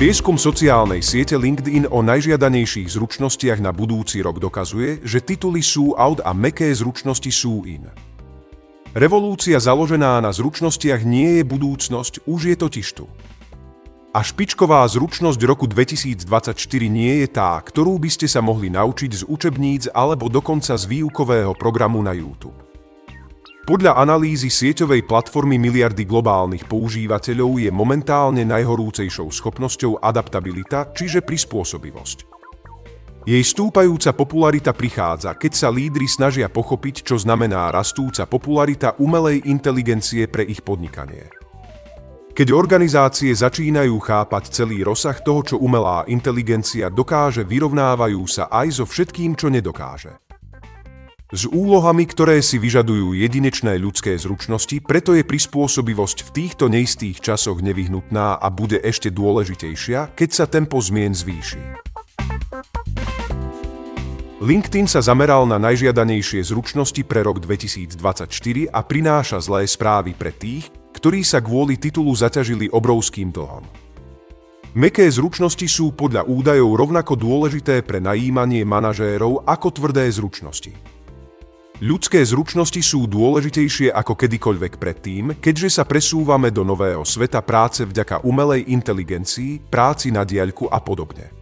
Prieskum sociálnej siete LinkedIn o najžiadanejších zručnostiach na budúci rok dokazuje, že tituly sú out a meké zručnosti sú in. Revolúcia založená na zručnostiach nie je budúcnosť, už je totiž tu. A špičková zručnosť roku 2024 nie je tá, ktorú by ste sa mohli naučiť z učebníc alebo dokonca z výukového programu na YouTube. Podľa analýzy sieťovej platformy miliardy globálnych používateľov je momentálne najhorúcejšou schopnosťou adaptabilita, čiže prispôsobivosť. Jej stúpajúca popularita prichádza, keď sa lídry snažia pochopiť, čo znamená rastúca popularita umelej inteligencie pre ich podnikanie. Keď organizácie začínajú chápať celý rozsah toho, čo umelá inteligencia dokáže, vyrovnávajú sa aj so všetkým, čo nedokáže. S úlohami, ktoré si vyžadujú jedinečné ľudské zručnosti, preto je prispôsobivosť v týchto neistých časoch nevyhnutná a bude ešte dôležitejšia, keď sa tempo zmien zvýši. LinkedIn sa zameral na najžiadanejšie zručnosti pre rok 2024 a prináša zlé správy pre tých, ktorí sa kvôli titulu zaťažili obrovským dlhom. Meké zručnosti sú podľa údajov rovnako dôležité pre najímanie manažérov ako tvrdé zručnosti. Ľudské zručnosti sú dôležitejšie ako kedykoľvek predtým, keďže sa presúvame do nového sveta práce vďaka umelej inteligencii, práci na diaľku a podobne.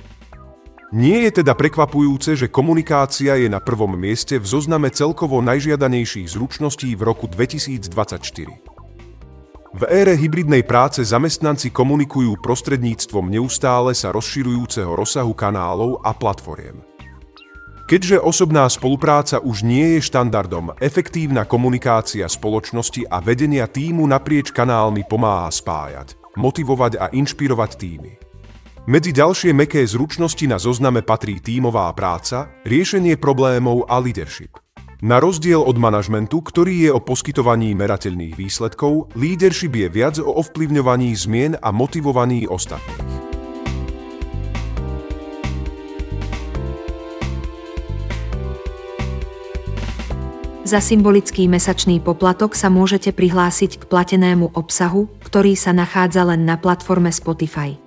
Nie je teda prekvapujúce, že komunikácia je na prvom mieste v zozname celkovo najžiadanejších zručností v roku 2024. V ére hybridnej práce zamestnanci komunikujú prostredníctvom neustále sa rozširujúceho rozsahu kanálov a platformiem. Keďže osobná spolupráca už nie je štandardom, efektívna komunikácia spoločnosti a vedenia týmu naprieč kanálmi pomáha spájať, motivovať a inšpirovať týmy. Medzi ďalšie meké zručnosti na zozname patrí tímová práca, riešenie problémov a leadership – na rozdiel od manažmentu, ktorý je o poskytovaní merateľných výsledkov, leadership je viac o ovplyvňovaní zmien a motivovaní ostatných. Za symbolický mesačný poplatok sa môžete prihlásiť k platenému obsahu, ktorý sa nachádza len na platforme Spotify.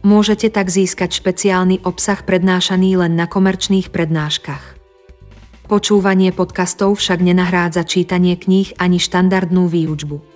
Môžete tak získať špeciálny obsah prednášaný len na komerčných prednáškach. Počúvanie podcastov však nenahrádza čítanie kníh ani štandardnú výučbu.